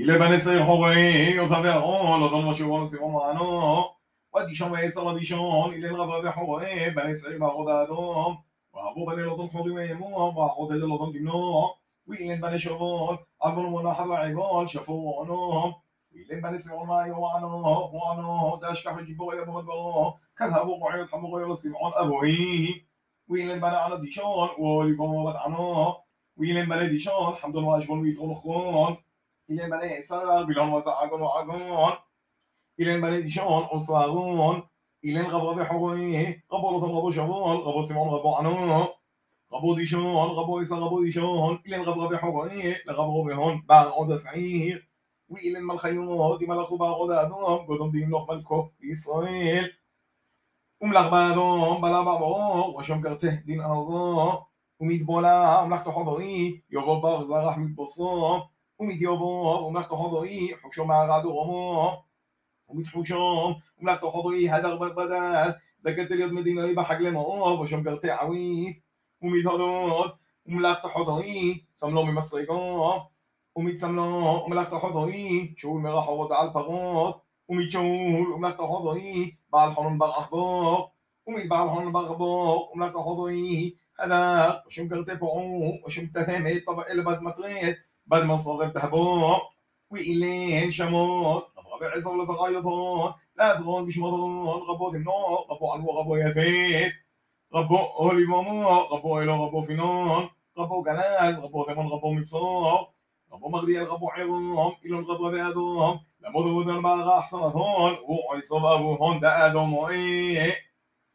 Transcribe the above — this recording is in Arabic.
Il est bané c'est horé, aux averons, l'odon moi chevron c'est mon mano. وديشون ويسر وديشون إلى الغبر بحوري بني سعيد بعرض أدوم وأبو بني لطن خوري ويمون وأخوت إلى لطن كمنو وإلين بني شغول أبو مناحر عيبول شفونهم وإلين بني سعون ما يوعنو وعنو داشكح يجيبو يا بغدبو كذهبوا قعيد حمو غير سمعون أبوي وإلين بني على ديشون وليكم وبتعنو وإلين بني ديشون حمد واجبون ويفعل خون إلين بني إسار بلون وزعقون وعقون إلين بني ديشون أصارون إلين غبر بحوري غبر لطن غبر شغول غبر سمعون غبر عنو غبو ديشون غبو إسا غبو ديشون إلين غبر بحوري لغبر بهون بار عود سعير وإلين ملخيون دي ملخو بار عود أدوم. قدم دين لوح ملكو بإسرائيل وملخ بادوم بلا بعضو وشم كرته دين أهو ومتبولا وملخت حضري يغو بار زرح متبصرم ومتيوبو وملخت حضري حشو معرض رمو ومتحوشم وملخت حضري هدر بدل دكت اليد مدينة بحق لمؤوب وشم كرته عويث ومتهدود وملخت حضري سملو ممسرقو ومتسملو وملخت حضري شو مرح ود على البغوت ومتشول وملخت حضري بعد حنون بر أخبار ومت بعد حنون بر أخبار وملخت حضري هذا وشم كرته بعو وشم تثمت طبق اللي بد مطريت بعد ما صرف تهبو وإلين شموت ربع عصر لزغايطون لا تغون بشمطون غبو تمنو غبو علو غبو يفيت غبو أولي مامو غبو إلو غبو فينون. غبو جناز غبو ثمن غبو مبصور غبو مغدي الغبو عيرهم إلو الغبو بأدوهم لموت ودن بغا أحسنتون وعيصب أبوهن دا أدوم وإيه